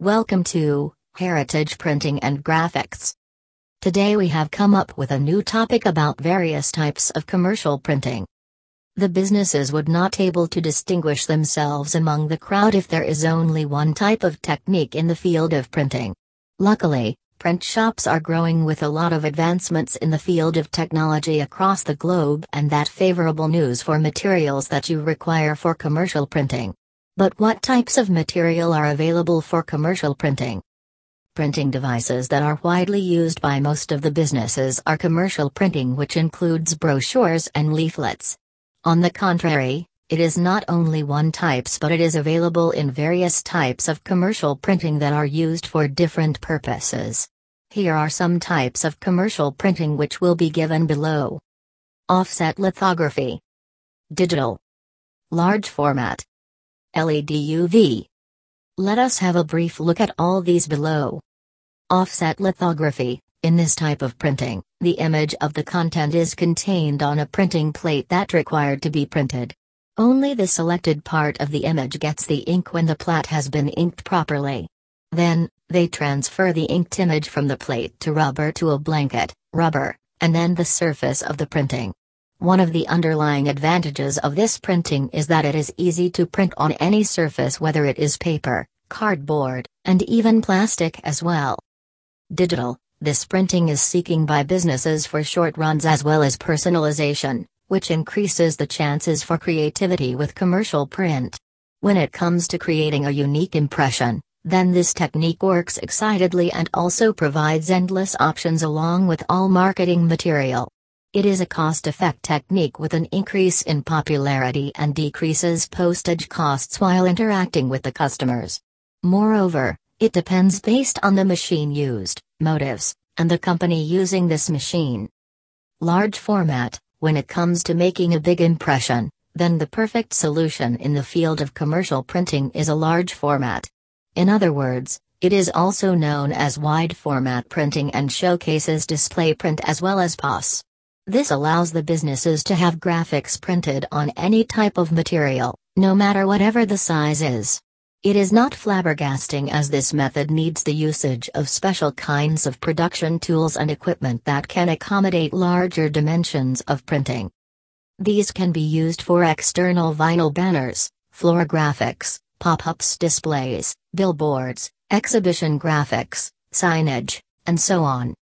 Welcome to Heritage Printing and Graphics. Today we have come up with a new topic about various types of commercial printing. The businesses would not able to distinguish themselves among the crowd if there is only one type of technique in the field of printing. Luckily, print shops are growing with a lot of advancements in the field of technology across the globe and that favorable news for materials that you require for commercial printing. But what types of material are available for commercial printing? Printing devices that are widely used by most of the businesses are commercial printing, which includes brochures and leaflets. On the contrary, it is not only one types but it is available in various types of commercial printing that are used for different purposes. Here are some types of commercial printing which will be given below. Offset lithography. Digital. Large format. LED UV. Let us have a brief look at all these below. Offset lithography. In this type of printing, the image of the content is contained on a printing plate that required to be printed. Only the selected part of the image gets the ink when the plate has been inked properly. Then, they transfer the inked image from the plate to rubber to a blanket, rubber, and then the surface of the printing. One of the underlying advantages of this printing is that it is easy to print on any surface whether it is paper, cardboard, and even plastic as well. Digital This printing is seeking by businesses for short runs as well as personalization, which increases the chances for creativity with commercial print. When it comes to creating a unique impression, then this technique works excitedly and also provides endless options along with all marketing material. It is a cost effect technique with an increase in popularity and decreases postage costs while interacting with the customers. Moreover, it depends based on the machine used, motives, and the company using this machine. Large format, when it comes to making a big impression, then the perfect solution in the field of commercial printing is a large format. In other words, it is also known as wide format printing and showcases display print as well as POS. This allows the businesses to have graphics printed on any type of material, no matter whatever the size is. It is not flabbergasting as this method needs the usage of special kinds of production tools and equipment that can accommodate larger dimensions of printing. These can be used for external vinyl banners, floor graphics, pop-ups displays, billboards, exhibition graphics, signage, and so on.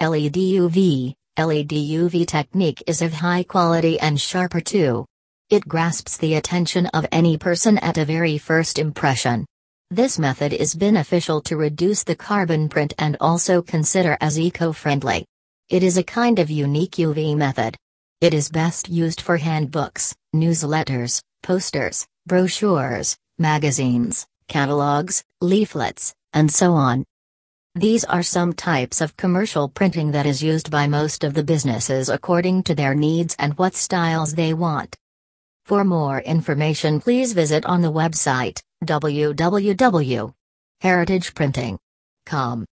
LED UV, LED UV technique is of high quality and sharper too. It grasps the attention of any person at a very first impression. This method is beneficial to reduce the carbon print and also consider as eco-friendly. It is a kind of unique UV method. It is best used for handbooks, newsletters, posters, brochures, magazines, catalogs, leaflets, and so on. These are some types of commercial printing that is used by most of the businesses according to their needs and what styles they want. For more information please visit on the website www.heritageprinting.com.